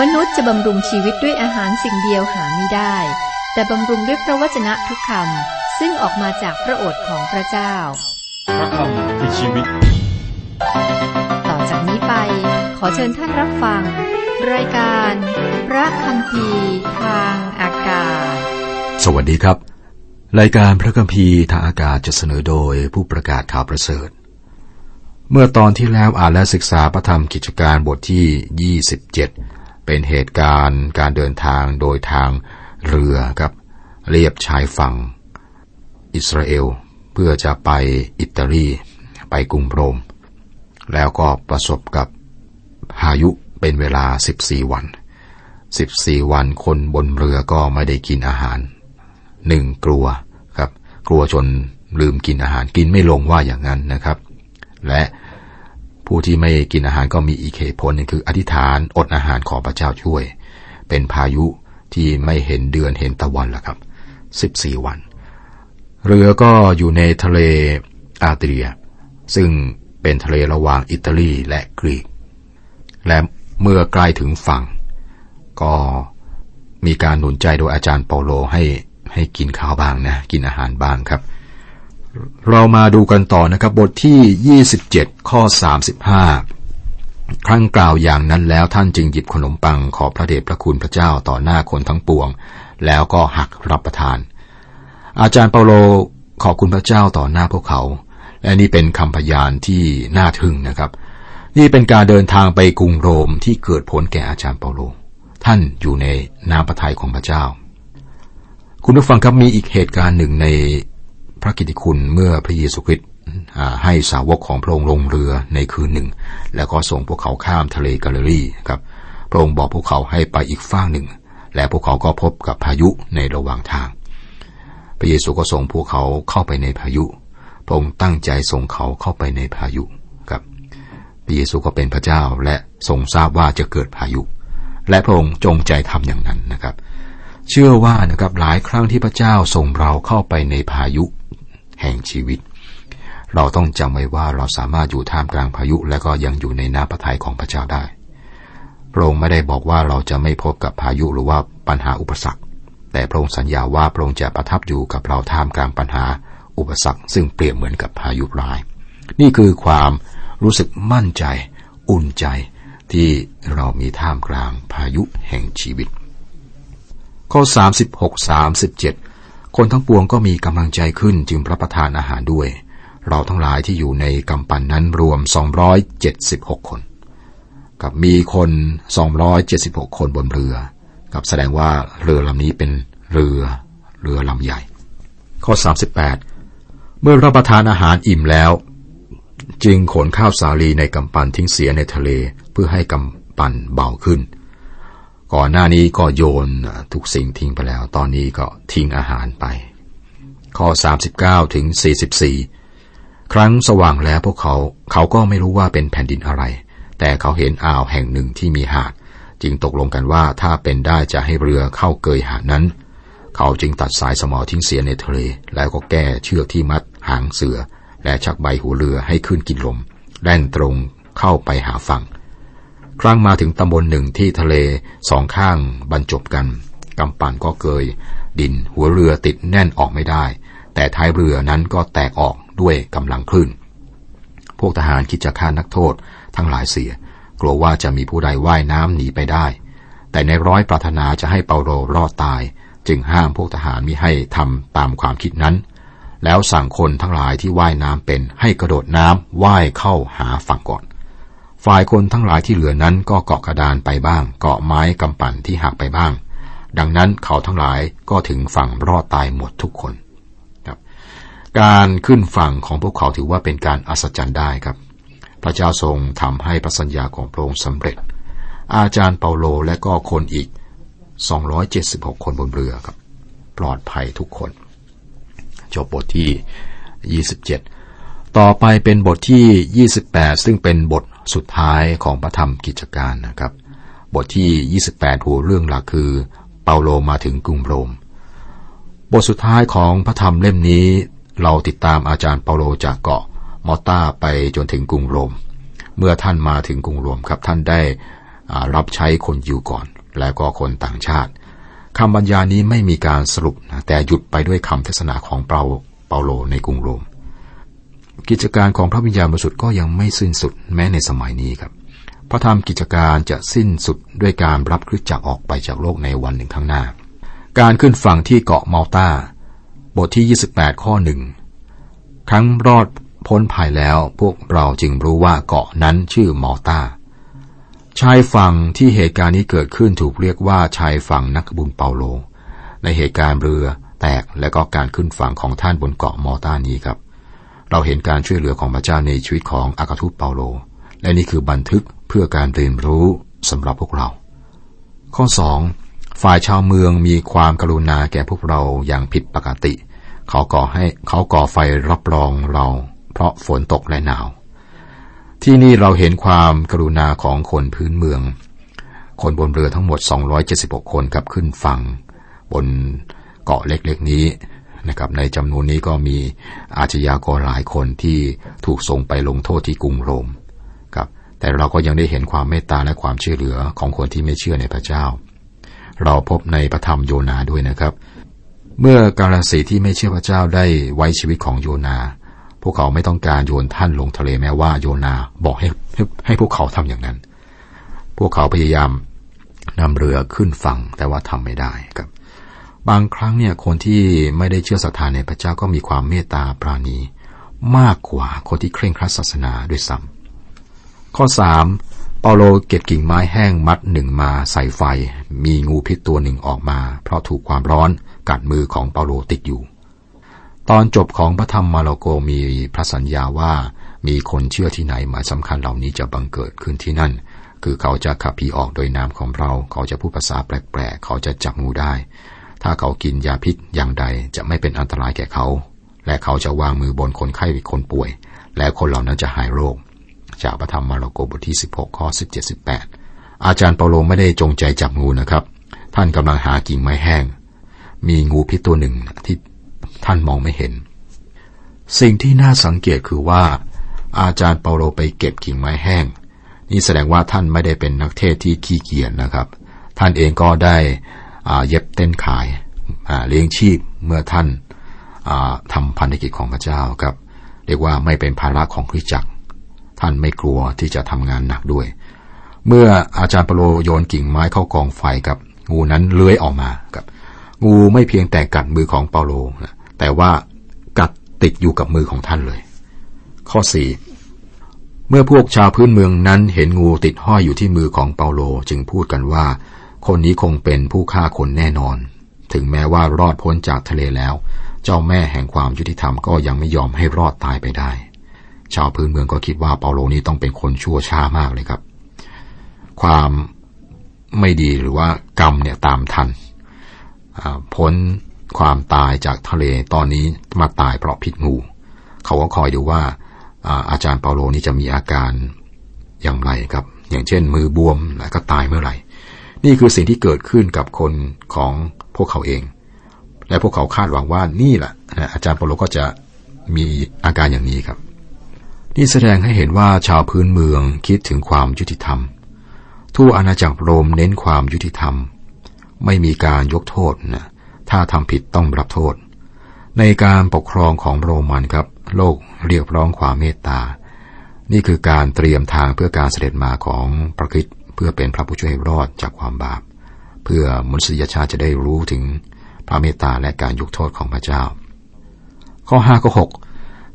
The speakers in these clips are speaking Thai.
มนุษย์จะบำรุงชีวิตด้วยอาหารสิ่งเดียวหาไม่ได้ แต่บำรุงด้วยพระวจนะทุกคำซึ่งออกมาจากพระโอษฐ์ของพระเจ้า พระคำคือชีวิต ต่อจากนี้ไป ขอเชิญท่านรับฟัง รายการ พระคำพีทางอากาศ สวัสดีครับ รายการพระคัมภีร์ทางอากาศจะเสนอโดยผู้ประกาศข่าวประเสริฐเมื่อตอนที่แล้วอ่านและศึกษาพระธรรมกิจการบทที่ 27 เป็นเหตุการณ์การเดินทางโดยทางเรือครับเรียบชายฝั่ง อิสราเอล เพื่อจะไปอิตาลี ไปกรุงโรม แล้วก็ประสบกับพายุเป็นเวลา 14 วัน 14 วันคนบนเรือก็ไม่ได้กินอาหารหนึ่งกลัวครับ กลัวจนลืมกินอาหารกินไม่ลงว่าอย่างนั้นนะครับ และ ผู้ที่ไม่กินอาหารก็มีอีกเหตุผลหนึงคืออธิษฐานอดอาหารขอพระเจ้าช่วย เป็นพายุที่ไม่เห็นเดือนเห็นตะวันละครับ 14 วัน เรือก็อยู่ในทะเลอาเตรีย ซึ่งเป็นทะเลระหว่างอิตาลีและกรีก และเมื่อใกล้ถึงฝั่ง ก็มีการหนุนใจโดยอาจารย์เปาโลให้ให้กินข้าวบ้างนะ กินอาหารบ้างครับ เรามาดูกันต่อนะครับบทที่ 27 ข้อ 35 ครั้งกล่าวอย่างนั้นแล้วท่านจึงหยิบขนมปังขอพระเดชพระคุณพระเจ้าต่อหน้าคนทั้งปวง แล้วก็หักรับประทาน อาจารย์เปาโลขอบคุณพระเจ้าต่อหน้าพวกเขา และนี่เป็นคำพยานที่น่าทึ่งนะครับ นี่เป็นการเดินทางไปกรุงโรมที่เกิดผลแก่อาจารย์เปาโล ท่านอยู่ในน้ำพระทัยของพระเจ้า คุณผู้ฟังครับมีอีกเหตุการณ์หนึ่งใน พระกิติคุณเมื่อพระเยซูคริสต์ให้สาวกของพระองค์ลงเรือในคืนหนึ่ง แล้วก็ส่งพวกเขาข้ามทะเลกาลิลีครับ พระองค์บอกพวกเขาให้ไปอีกฝั่งหนึ่ง และพวกเขาก็พบกับพายุในระหว่างทาง พระเยซูก็ส่งพวกเขาเข้าไปในพายุ พระองค์ตั้งใจส่งเขาเข้าไปในพายุครับ พระเยซูก็เป็นพระเจ้าและทรงทราบว่าจะเกิดพายุ และพระองค์จงใจทำอย่างนั้นนะครับ เชื่อว่านะครับหลายครั้งที่พระเจ้าส่งเราเข้าไปในพายุ แห่งชีวิต เราต้องจำไว้ว่าเราสามารถอยู่ท่ามกลางพายุและก็ยังอยู่ในน้ำพระทัยของพระเจ้าได้พระองค์ไม่ได้บอกว่าเราจะไม่พบกับพายุหรือว่าปัญหาอุปสรรค แต่พระองค์สัญญาว่าพระองค์จะประทับอยู่กับเราท่ามกลางปัญหาอุปสรรค ซึ่งเปรียบเหมือนกับพายุร้าย นี่คือความรู้สึกมั่นใจ อุ่นใจที่เรามีท่ามกลางพายุแห่งชีวิต ข้อ 36 37 คนทั้งปวงก็มีกำลังใจขึ้นจึงรับประทานอาหารด้วย เราทั้งหลายที่อยู่ในกำปันนั้นรวม 276 คน กับมีคน 276 คนบนเรือ กับแสดงว่าเรือลำนี้เป็นเรือเรือลำใหญ่ ข้อ 38 เมื่อรับประทานอาหารอิ่มแล้ว จึงขนข้าวสาลีในกำปันทิ้งเสียในทะเลเพื่อให้กำปันเบาขึ้น ก่อนหน้านี้ก็โยนทุกสิ่งทิ้งไปแล้ว ตอนนี้ก็ทิ้งอาหารไป ข้อ 39 ถึง 44 ครั้งสว่างแล้วพวกเขาเขาก็ไม่รู้ว่าเป็นแผ่นดินอะไร แต่เขาเห็นอ่าวแห่งหนึ่งที่มีหาด จึงตกลงกันว่าถ้าเป็นได้จะให้เรือเข้าเกยหาดนั้น เขาจึงตัดสายสมอทิ้งเสียในทะเล แล้วก็แก้เชือกที่มัดหางเสือ และชักใบหัวเรือให้ขึ้นกินลม แล่นตรงเข้าไปหาฝั่ง ครั้งมาถึงตำบลหนึ่งที่ทะเลสองข้างบรรจบกันกำปั่นก็เกย ดินหัวเรือติดแน่นออกไม่ได้ แต่ท้ายเรือนั้นก็แตกออกด้วยกำลังคลื่น พวกทหารคิดจะฆ่านักโทษทั้งหลายเสีย กลัวว่าจะมีผู้ใดว่ายน้ำหนีไปได้ แต่ในร้อยปรารถนาจะให้เปาโลรอดตาย จึงห้ามพวกทหารมิให้ทำตามความคิดนั้น แล้วสั่งคนทั้งหลายที่ว่ายน้ำเป็นให้กระโดดน้ำว่ายเข้าหาฝั่งก่อน ฝ่ายคนทั้งหลายที่เหลือนั้นก็เกาะกระดานไปบ้าง เกาะไม้กำปั่นที่หักไปบ้าง ดังนั้นเขาทั้งหลายก็ถึงฝั่งรอดตายหมดทุกคนครับ การขึ้นฝั่งของพวกเขาถือว่าเป็นการอัศจรรย์ได้ครับ พระเจ้าทรงทำให้พระสัญญาของพระองค์สำเร็จ อาจารย์เปาโลและก็คนอีก 276 คนบนเรือครับ ปลอดภัยทุกคน จบบทที่ 27 ต่อไปเป็นบทที่ 28 ซึ่งเป็นบทสุดท้ายของพระธรรมกิจการนะครับ บทที่ 28 หัวเรื่องหลักคือ เปาโลมาถึงกรุงโรม บทสุดท้ายของพระธรรมเล่มนี้ เราติดตามอาจารย์เปาโลจากเกาะมอตตาไปจนถึงกรุงโรม เมื่อท่านมาถึงกรุงโรมครับท่านได้รับใช้คนยิวก่อน แล้วก็คนต่างชาติคำบรรยายนี้ไม่มีการสรุปนะแต่หยุดไปด้วยคำเทศนาของเปาเปาโลในกรุงโรม กิจการของพระวิญญาณบริสุทธิ์ก็ยังไม่สิ้นสุดแม้ในสมัยนี้ครับ พระธรรมกิจการจะสิ้นสุดด้วยการรับคริสตจักรออกไปจากโลกในวันหนึ่งข้างหน้า การขึ้นฝั่งที่เกาะมัลตาบทที่ 28 ข้อหนึ่งครั้งรอดพ้นภัยแล้วพวกเราจึงรู้ว่าเกาะนั้นชื่อมัลตาชายฝั่งที่เหตุการณ์นี้เกิดขึ้นถูกเรียกว่าชายฝั่งนักบุญเปาโล ในเหตุการณ์เรือแตกและก็การขึ้นฝั่งของท่านบนเกาะมอต้านี้ครับ เราเห็นการช่วยเหลือของพระเจ้าในชีวิตของอากาทูตเปาโล และนี่คือบันทึกเพื่อการเรียนรู้สำหรับพวกเรา ข้อสองฝ่ายชาวเมืองมีความกรุณาแก่พวกเราอย่างผิดปกติ เขาก่อให้เขาก่อไฟรับรองเรา เพราะฝนตกและหนาว ที่นี่เราเห็นความกรุณาของคนพื้นเมือง คนบนเรือทั้งหมด 276 คนกับขึ้นฝั่งบนเกาะเล็กๆนี้ นะครับ ในจำนวนนี้ก็มีอาชญากรหลายคนที่ถูกส่งไปลงโทษที่กรุงโรมครับ แต่เราก็ยังได้เห็นความเมตตาและความช่วยเหลือของคนที่ไม่เชื่อในพระเจ้า เราพบในพระธรรมโยนาด้วยนะครับ เมื่อกาลสีที่ไม่เชื่อพระเจ้าได้ไว้ชีวิตของโยนา พวกเขาไม่ต้องการโยนท่านลงทะเลแม้ว่าโยนาบอกให้ให้ให้พวกเขาทำอย่างนั้น พวกเขาพยายามนำเรือขึ้นฝั่งแต่ว่าทำไม่ได้ครับ บางครั้งเนี่ยคนที่ไม่ได้เชื่อศรัทธาในพระเจ้าก็มีความเมตตาปราณี มากกว่าคนที่เคร่งครัดศาสนาด้วยซ้ำข้อสามเปาโลเก็บกิ่งไม้แห้งมัดหนึ่งมาใส่ไฟ มีงูพิษตัวหนึ่งออกมา เพราะถูกความร้อนกัดมือของเปาโลติดอยู่ ตอนจบของพระธรรมมาโลโกมีพระสัญญาว่ามีคนเชื่อที่ไหนหมายสำคัญเหล่านี้จะบังเกิดขึ้นที่นั่น คือเขาจะขับผีออกโดยนามของเรา เขาจะพูดภาษาแปลกๆ เขาจะจับงูได้ ถ้าเขากินยาพิษอย่างใดจะไม่เป็นอันตรายแก่เขา และเขาจะวางมือบนคนไข้คนป่วย และคนเหล่านั้นจะหายโรค จากพระธรรมมาระโกบทที่ 16 ข้อ 17 18 อาจารย์เปาโลไม่ได้จงใจจับงูนะครับ ท่านกำลังหากิ่งไม้แห้ง มีงูพิษตัวหนึ่งที่ท่านมองไม่เห็น สิ่งที่น่าสังเกตคือว่า อาจารย์เปาโลไปเก็บกิ่งไม้แห้ง นี่แสดงว่าท่านไม่ได้เป็นนักเทศที่ขี้เกียจนะครับ ท่านเองก็ได้ เย็บเต้นขายเลี้ยงชีพเมื่อท่านทำพันธกิจของพระเจ้าครับ เรียกว่าไม่เป็นภาระของคริสจักร ท่านไม่กลัวที่จะทำงานหนักด้วย เมื่ออาจารย์เปโลโยนกิ่งไม้เข้ากองไฟกับงูนั้นเลื้อยออกมาครับงูไม่เพียงแต่กัดมือของเปาโลนะแต่ว่ากัดติดอยู่กับมือของท่านเลย ข้อสี่เมื่อพวกชาวพื้นเมืองนั้นเห็นงูติดห้อยอยู่ที่มือของเปาโลจึงพูดกันว่า คนนี้คงเป็นผู้ฆ่าคนแน่นอน ถึงแม้ว่ารอดพ้นจากทะเลแล้ว เจ้าแม่แห่งความยุติธรรมก็ยังไม่ยอมให้รอดตายไปได้ ชาวพื้นเมืองก็คิดว่าเปาโลนี้ต้องเป็นคนชั่วช้ามากเลยครับ ความไม่ดีหรือว่ากรรมเนี่ยตามทันพ้นความตายจากทะเลตอนนี้มาตายเพราะพิษงู เขาก็คอยดูว่าอาจารย์เปาโลนี้จะมีอาการอย่างไรครับ อย่างเช่นมือบวมแล้วก็ตายเมื่อไหร่ นี่คือสิ่งที่เกิดขึ้นกับคนของพวกเขาเอง และพวกเขาคาดหวังว่านี่แหละอาจารย์เปโลก็จะมีอาการอย่างนี้ครับ นี่แสดงให้เห็นว่าชาวพื้นเมืองคิดถึงความยุติธรรม ทั่วอาณาจักรโรมเน้นความยุติธรรม ไม่มีการยกโทษนะถ้าทำผิดต้องรับโทษ ในการปกครองของโรมันครับ โลกเรียกร้องความเมตตา นี่คือการเตรียมทางเพื่อการเสด็จมาของพระคิด เพื่อเป็นพระผู้ช่วยรอดจากความบาป เพื่อมนุษยชาติจะได้รู้ถึงพระเมตตาและการยกโทษของพระเจ้า ข้อห้าข้อหก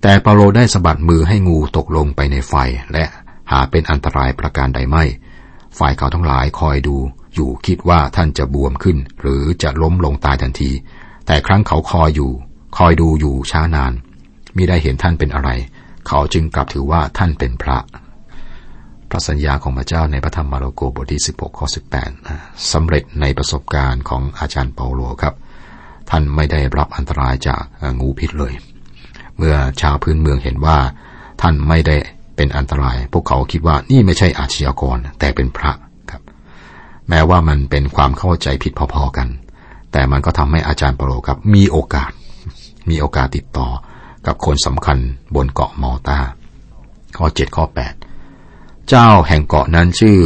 แต่เปาโลได้สะบัดมือให้งูตกลงไปในไฟ และหาเป็นอันตรายประการใดไม่ ฝ่ายเขาทั้งหลายคอยดู อยู่คิดว่าท่านจะบวมขึ้น หรือจะล้มลงตายทันที แต่ครั้งเขาคอยอยู่ คอยดูอยู่ช้านานมิได้เห็นท่านเป็นอะไร เขาจึงกลับถือว่าท่านเป็นพระ พระสัญญาของพระเจ้าในพระธรรมมาระโกบทที่ 16 ข้อ 18สำเร็จในประสบการณ์ของอาจารย์เปาโลครับ ท่านไม่ได้รับอันตรายจากงูพิษเลย เมื่อชาวพื้นเมืองเห็นว่า ท่านไม่ได้เป็นอันตราย พวกเขาคิดว่านี่ไม่ใช่อาชญากร แต่เป็นพระครับ แม้ว่ามันเป็นความเข้าใจผิดพอๆกัน แต่มันก็ทำให้อาจารย์เปาโลครับ มีโอกาส มีโอกาสติดต่อกับคนสำคัญบนเกาะมอตาข้อ 7 ข้อ 8 เจ้าแห่งเกาะนั้นชื่อ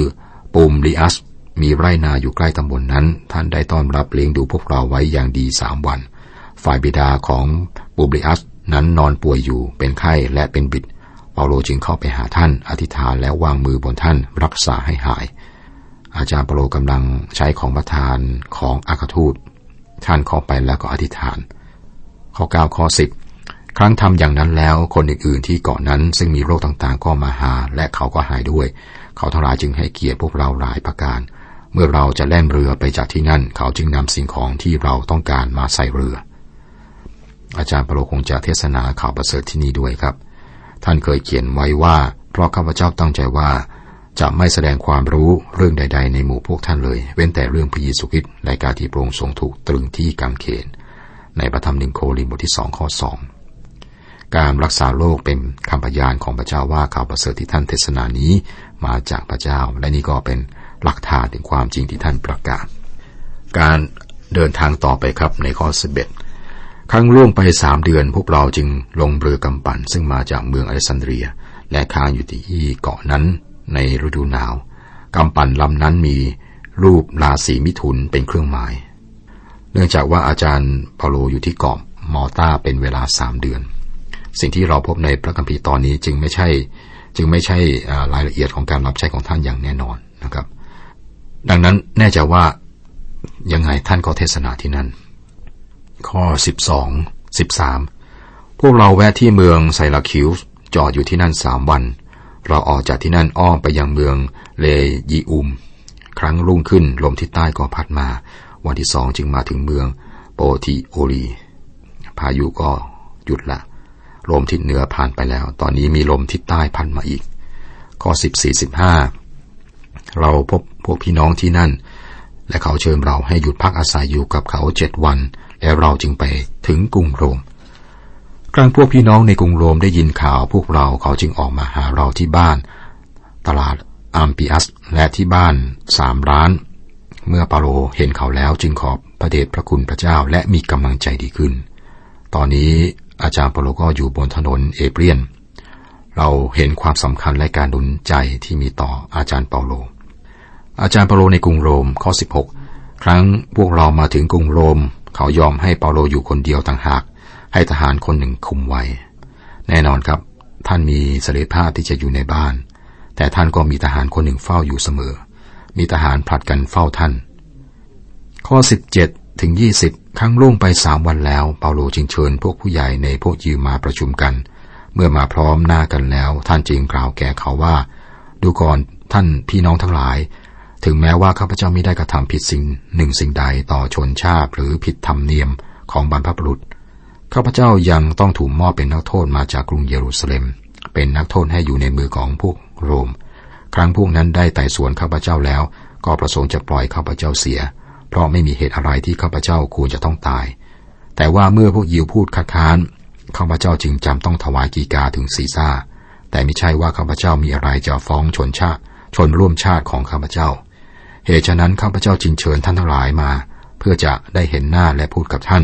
ปูมลิอัส มีไร่นาอยู่ใกล้ตำบลนนั้น ท่านได้ต้อนรับเลี้ยงดูพวกเราไว้อย่างดีสามวัน ฝ่ายบิดาของปูมลิอัสนั้นนอนป่วยอยู่เป็นไข้และเป็นบิด เปาโลจึงเข้าไปหาท่าน อธิษฐานแล้ววางมือบนท่านรักษาให้หาย อาจารย์เปาโลกำลังใช้ของประทานของอาคาทูต ท่านเข้าไปแล้วก็อธิษฐาน ข้อ9ข้อ10 ครั้งทำอย่างนั้นแล้วคนอื่นๆที่เกาะนั้นซึ่งมีโรคต่างๆ ก็มาหา และเขาก็หายด้วย เขาทั้งหลายจึงให้เกียรติพวกเราหลายประการ เมื่อเราจะแล่นเรือไปจากที่นั่น เขาจึงนำสิ่งของที่เราต้องการมาใส่เรือ อาจารย์เปาโลคงจะเทศนาข่าวประเสริฐที่นี่ด้วยครับ ท่านเคยเขียนไว้ว่า เพราะข้าพเจ้าตั้งใจว่า จะไม่แสดงความรู้เรื่องใด ๆ ในหมู่พวกท่านเลย เว้นแต่เรื่องพระเยซูคริสต์และการที่พระองค์ทรงถูกตรึงที่กางเขน ในพระธรรมหนึ่งโครินธ์บทที่สองข้อสอง การรักษาโรคเป็นคำพยานของพระเจ้าว่าข่าวประเสริฐที่ท่านเทศนานี้มาจากพระเจ้า และนี่ก็เป็นหลักฐานถึงความจริงที่ท่านประกาศ การเดินทางต่อไปครับในข้อสิบเอ็ดครั้งล่วงไปสามเดือน พวกเราจึงลงเรือกำปั่นซึ่งมาจากเมืองอเล็กซานเดรีย และค้างอยู่ที่เกาะนั้นในฤดูหนาวกำปั่นลำนั้นมีรูปราศีมิถุนเป็นเครื่องหมาย เนื่องจากว่าอาจารย์เปาโลอยู่ที่เกาะมอต้าเป็นเวลาสามเดือน สิ่งที่เราพบในพระคัมภีร์ตอนนี้จึงไม่ใช่ จึงไม่ใช่รายละเอียดของการรับใช้ของท่านอย่างแน่นอนนะครับ ดังนั้นแน่ใจว่ายังไงท่านก็เทศนาที่นั่น ข้อ 12 13 พวกเราแวะที่เมืองไซลาคิวส์จอดอยู่ที่นั่นสามวัน เราออกจากที่นั่นอ้อมไปยังเมืองเลยีอุม ครั้งรุ่งขึ้นลมทิศใต้ก็พัดมา วันที่สองจึงมาถึงเมืองโปติโอรีพายุก็หยุดละ ลมทิศเหนือผ่านไปแล้ว ตอนนี้มีลมทิศใต้พัดมาอีก ข้อ14 15เราพบพวกพี่น้องที่นั่น และเขาเชิญเราให้หยุดพักอาศัยอยู่กับเขาเจ็ดวัน แล้วเราจึงไปถึงกรุงโรมครั้งพวกพี่น้องในกรุงโรมได้ยินข่าวพวกเราเขาจึงออกมาหาเราที่บ้าน ตลาดอัมปิอัสและที่บ้านสามร้าน เมื่อปาโลเห็นเขาแล้วจึงขอบพระเดชพระคุณพระเจ้าและมีกำลังใจดีขึ้น ตอนนี้ อาจารย์เปาโลก็อยู่บนถนนเอเปรียน เราเห็นความสำคัญและการดุลใจที่มีต่ออาจารย์เปาโล อาจารย์เปาโลในกรุงโรมข้อ 16 ครั้งพวกเรามาถึงกรุงโรม เขายอมให้เปาโลอยู่คนเดียวต่างหาก ให้ทหารคนหนึ่งคุมไว้ แน่นอนครับ ท่านมีเสรีภาพที่จะอยู่ในบ้าน แต่ท่านก็มีทหารคนหนึ่งเฝ้าอยู่เสมอ มีทหารผลัดกันเฝ้าท่าน ข้อ 17ถึง20 ครั้งล่วงไปสามวันแล้ว เปาโลจึงเชิญพวกผู้ใหญ่ในพวกยิวมาประชุมกัน เมื่อมาพร้อมหน้ากันแล้ว ท่านจึงกล่าวแก่เขาว่า ดูก่อนท่านพี่น้องทั้งหลาย ถึงแม้ว่าข้าพเจ้าไม่ได้กระทำผิดสิ่งหนึ่งสิ่งใดต่อชนชาติหรือผิดธรรมเนียมของบรรพบุรุษข้าพเจ้ายังต้องถูกมอบเป็นนักโทษมาจากกรุงเยรูซาเล็ม เป็นนักโทษให้อยู่ในมือของพวกโรม ครั้งพวกนั้นได้ไต่สวนข้าพเจ้าแล้ว ก็ประสงค์จะปล่อยข้าพเจ้าเสีย เพราะไม่มีเหตุอะไรที่ข้าพเจ้าควรจะต้องตาย แต่ว่าเมื่อพวกยิวพูดคัดค้านข้าพเจ้าจึงจำต้องถวายกีกาถึงซีซ่า แต่ไม่ใช่ว่าข้าพเจ้ามีอะไรจะฟ้องชนชาติ ชนร่วมชาติของข้าพเจ้า เหตุฉะนั้นข้าพเจ้าจึงเชิญท่านทั้งหลายมา เพื่อจะได้เห็นหน้าและพูดกับท่าน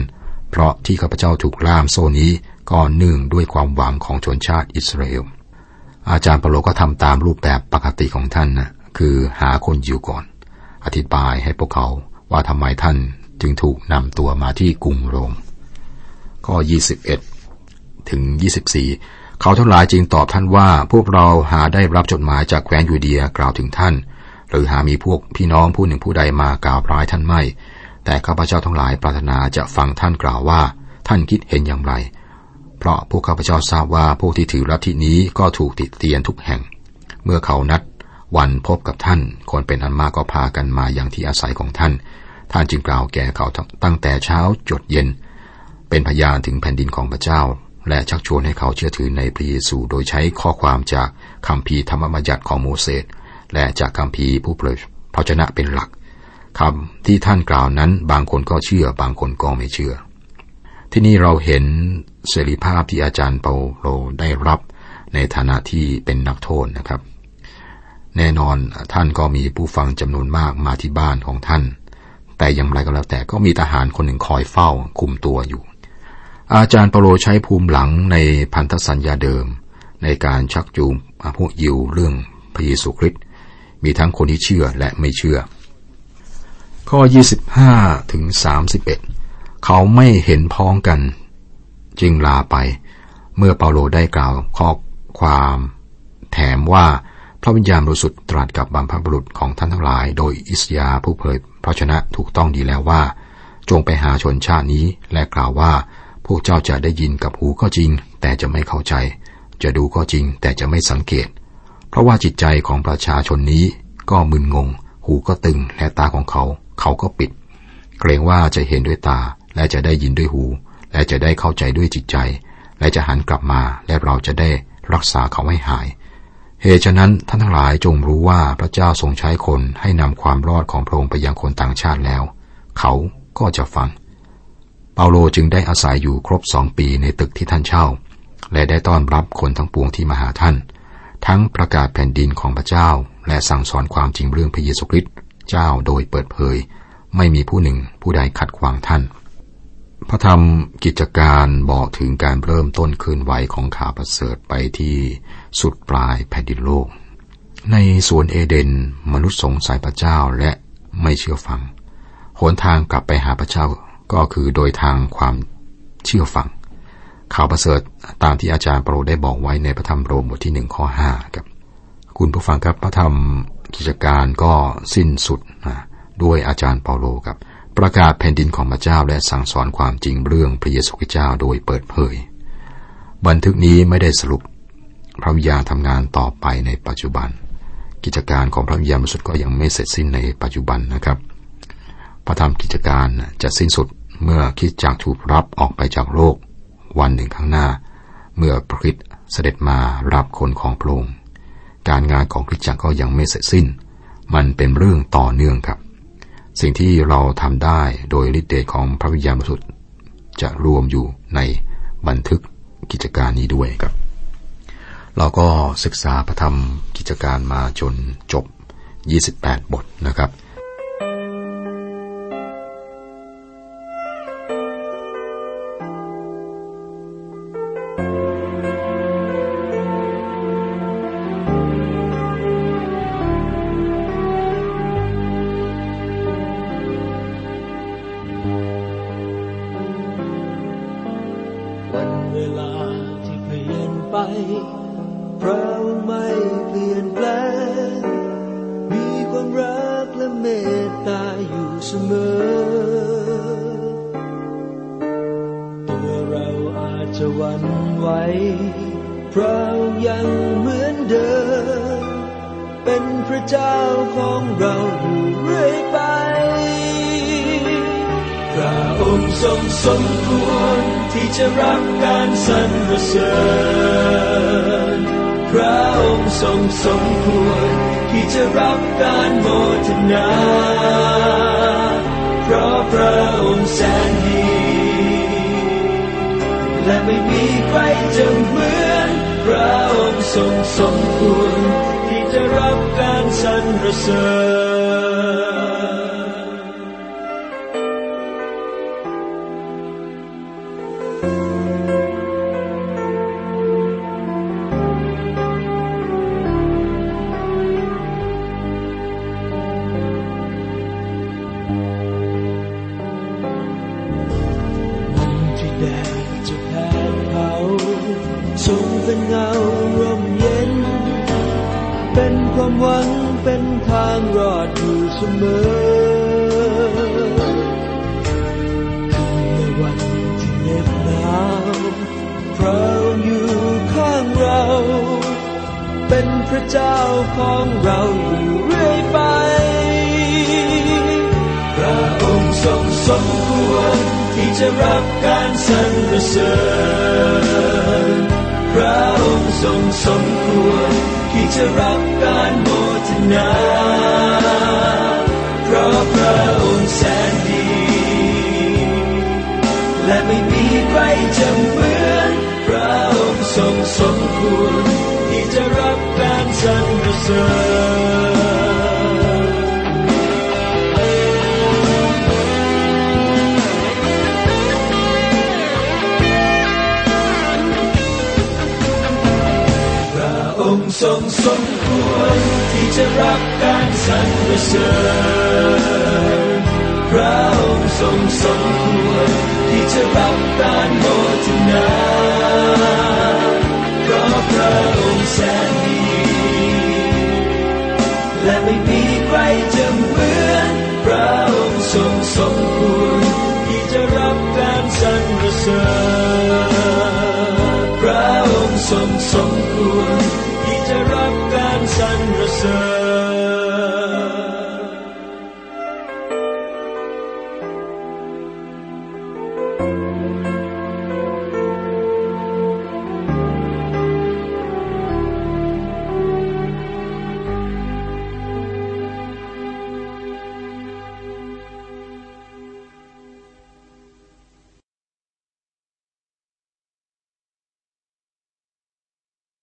เพราะที่ข้าพเจ้าถูกล่ามโซ่นี้ก็เนื่องด้วยความหวังของชนชาติอิสราเอล อาจารย์เปโลก็ทำตามรูปแบบปกติของท่านนะคือหาคนอยู่ก่อน อธิบายให้พวกเขา ว่าทำไมท่านจึงถูกนำตัวมาที่กรุงโรมข้อ 21 ถึง 24 เขาทั้งหลายจึงตอบท่านว่า พวกเราหาได้รับจดหมายจากแคว้นยูเดียกล่าวถึงท่าน หรือหามีพวกพี่น้องผู้หนึ่งผู้ใดมากล่าวร้ายท่านไม่ แต่ข้าพเจ้าทั้งหลายปรารถนาจะฟังท่านกล่าวว่า ท่านคิดเห็นอย่างไร เพราะพวกข้าพเจ้าทราบว่าพวกที่ถือลัทธินี้ก็ถูกติดเตียนทุกแห่ง เมื่อเขานัดวันพบกับท่าน คนเป็นอันมากก็พากันมาอย่างที่อาศัยของท่าน ท่านจึงกล่าวแก่เขาตั้งแต่เช้าจดเย็น เป็นพยานถึงแผ่นดินของพระเจ้า และชักชวนให้เขาเชื่อถือในพระเยซูโดยใช้ข้อความจากคำพีธรรมบัญญัติของโมเสสและจากคำพีผู้เผยพระชนะเป็นหลักคำที่ท่านกล่าวนั้นบางคนก็เชื่อบางคนก็ไม่เชื่อ ที่นี่เราเห็นเสรีภาพที่อาจารย์เปาโลได้รับในฐานะที่เป็นนักโทษนะครับ แน่นอนท่านก็มีผู้ฟังจำนวนมากมาที่บ้านของท่าน แต่อย่างไรก็แล้วแต่ก็มีทหารคนหนึ่งคอยเฝ้าคุมตัวอยู่ อาจารย์เปาโลใช้ภูมิหลังในพันธสัญญาเดิม ในการชักจูงพวกยิวเรื่องพระเยซูคริสต์มีทั้งคนที่เชื่อและไม่เชื่อ ข้อ 25 ถึง 31 เขาไม่เห็นพ้องกัน จึงลาไป เมื่อเปาโลได้กล่าวข้อความแถมว่าพระวิญญาณบริสุทธิ์ตรัสกับบัมพบุรุษของท่านทั้งหลาย โดยอิสยาผู้เผย พระชนะถูกต้องดีแล้วว่า จงไปหาชนชาตินี้และกล่าวว่า พวกเจ้าจะได้ยินกับหูก็จริง แต่จะไม่เข้าใจ จะดูก็จริง แต่จะไม่สังเกต เพราะว่าจิตใจของประชาชนนี้ก็มึนงง หูก็ตึงและตาของเขา เขาก็ปิด เกรงว่าจะเห็นด้วยตา และจะได้ยินด้วยหู และจะได้เข้าใจด้วยจิตใจ และจะหันกลับมาและเราจะได้รักษาเขาให้หาย เหตุฉะนั้นท่านทั้งหลายจงรู้ว่าพระเจ้าทรงใช้คนให้นำความรอดของพระองค์ไปยังคนต่างชาติแล้ว เขาก็จะฟัง เปาโลจึงได้อาศัยอยู่ครบสองปีในตึกที่ท่านเช่า และได้ต้อนรับคนทั้งปวงที่มาหาท่าน ทั้งประกาศแผ่นดินของพระเจ้า และสั่งสอนความจริงเรื่องพระเยซูคริสต์เจ้าโดยเปิดเผย ไม่มีผู้หนึ่งผู้ใดขัดขวางท่าน พระธรรมกิจการบอกถึงการเริ่มต้นคืนไหวของข่าวประเสริฐไปที่ สุดปลายแผ่นดินโลก ในสวนเอเดนมนุษย์สงสัยพระเจ้าและไม่เชื่อฟัง หนทางกลับไปหาพระเจ้าก็คือโดยทางความเชื่อฟัง ข่าวประเสริฐตามที่อาจารย์โปรได้บอกไว้ในพระธรรมโรมบทที่หนึ่งข้อห้าครับ คุณผู้ฟังครับพระธรรมกิจการก็สิ้นสุดด้วยอาจารย์เปาโลครับ ประกาศแผ่นดินของพระเจ้าและสั่งสอนความจริงเรื่องพระเยซูคริสต์เจ้าโดยเปิดเผย บันทึกนี้ไม่ได้สรุป พระวิญญาณทำงานต่อไปในปัจจุบัน กิจการของพระวิญญาณบริสุทธิ์ก็ยังไม่เสร็จสิ้นในปัจจุบันนะครับ พระธรรมกิจการจะสิ้นสุดเมื่อคิดจากถูกรับออกไปจากโลก วันหนึ่งข้างหน้า เมื่อพระคิดเสด็จมารับคนของพระองค์การงานของคริสตจักรก็ยังไม่เสร็จสิ้น มันเป็นเรื่องต่อเนื่องครับ สิ่งที่เราทำได้โดยฤทธิ์เดชของพระวิญญาณบริสุทธิ์จะรวมอยู่ในบันทึกกิจการนี้ด้วยครับ เราก็ศึกษาพระธรรมกิจการมาจนจบ 28 บทนะครับท พระองค์ไม่เปลี่ยนแปลง มีความรักและเมตตาอยู่เสมอ ตัวเราอาจจะวันไหวพระองค์ยังเหมือนเดิม เป็นพระเจ้าของเราอยู่เรื่อยไป พระองค์ทรงสมควรที่จะรับการสรรเสริญ พระองค์ทรงสมควรที่จะรับการโมทนา เพราะพระองค์แสนดี และไม่มีใครจะเหมือนพระองค์ทรงสมควรที่จะรับการสรรเสริญ ความหวังเป็นทางรอดอยู่เสมอคือในวันที่เหน็บหนาวพระองค์อยู่ข้างเรา เป็นพระเจ้าของเราอยู่เรื่อยไป พระองค์ทรงสมควรที่จะรับการสรรเสริญพระองค์ทรงสมควร ที่จะรับการโมทนา เพราะพระองค์แสนดี และไม่มีใครจะ สมควรที่จะรับการสรรเสริญพระองค์ทรงสมควรที่จะรับการโมทนาเพราะพระองค์แสนดีและไม่มีใครจะ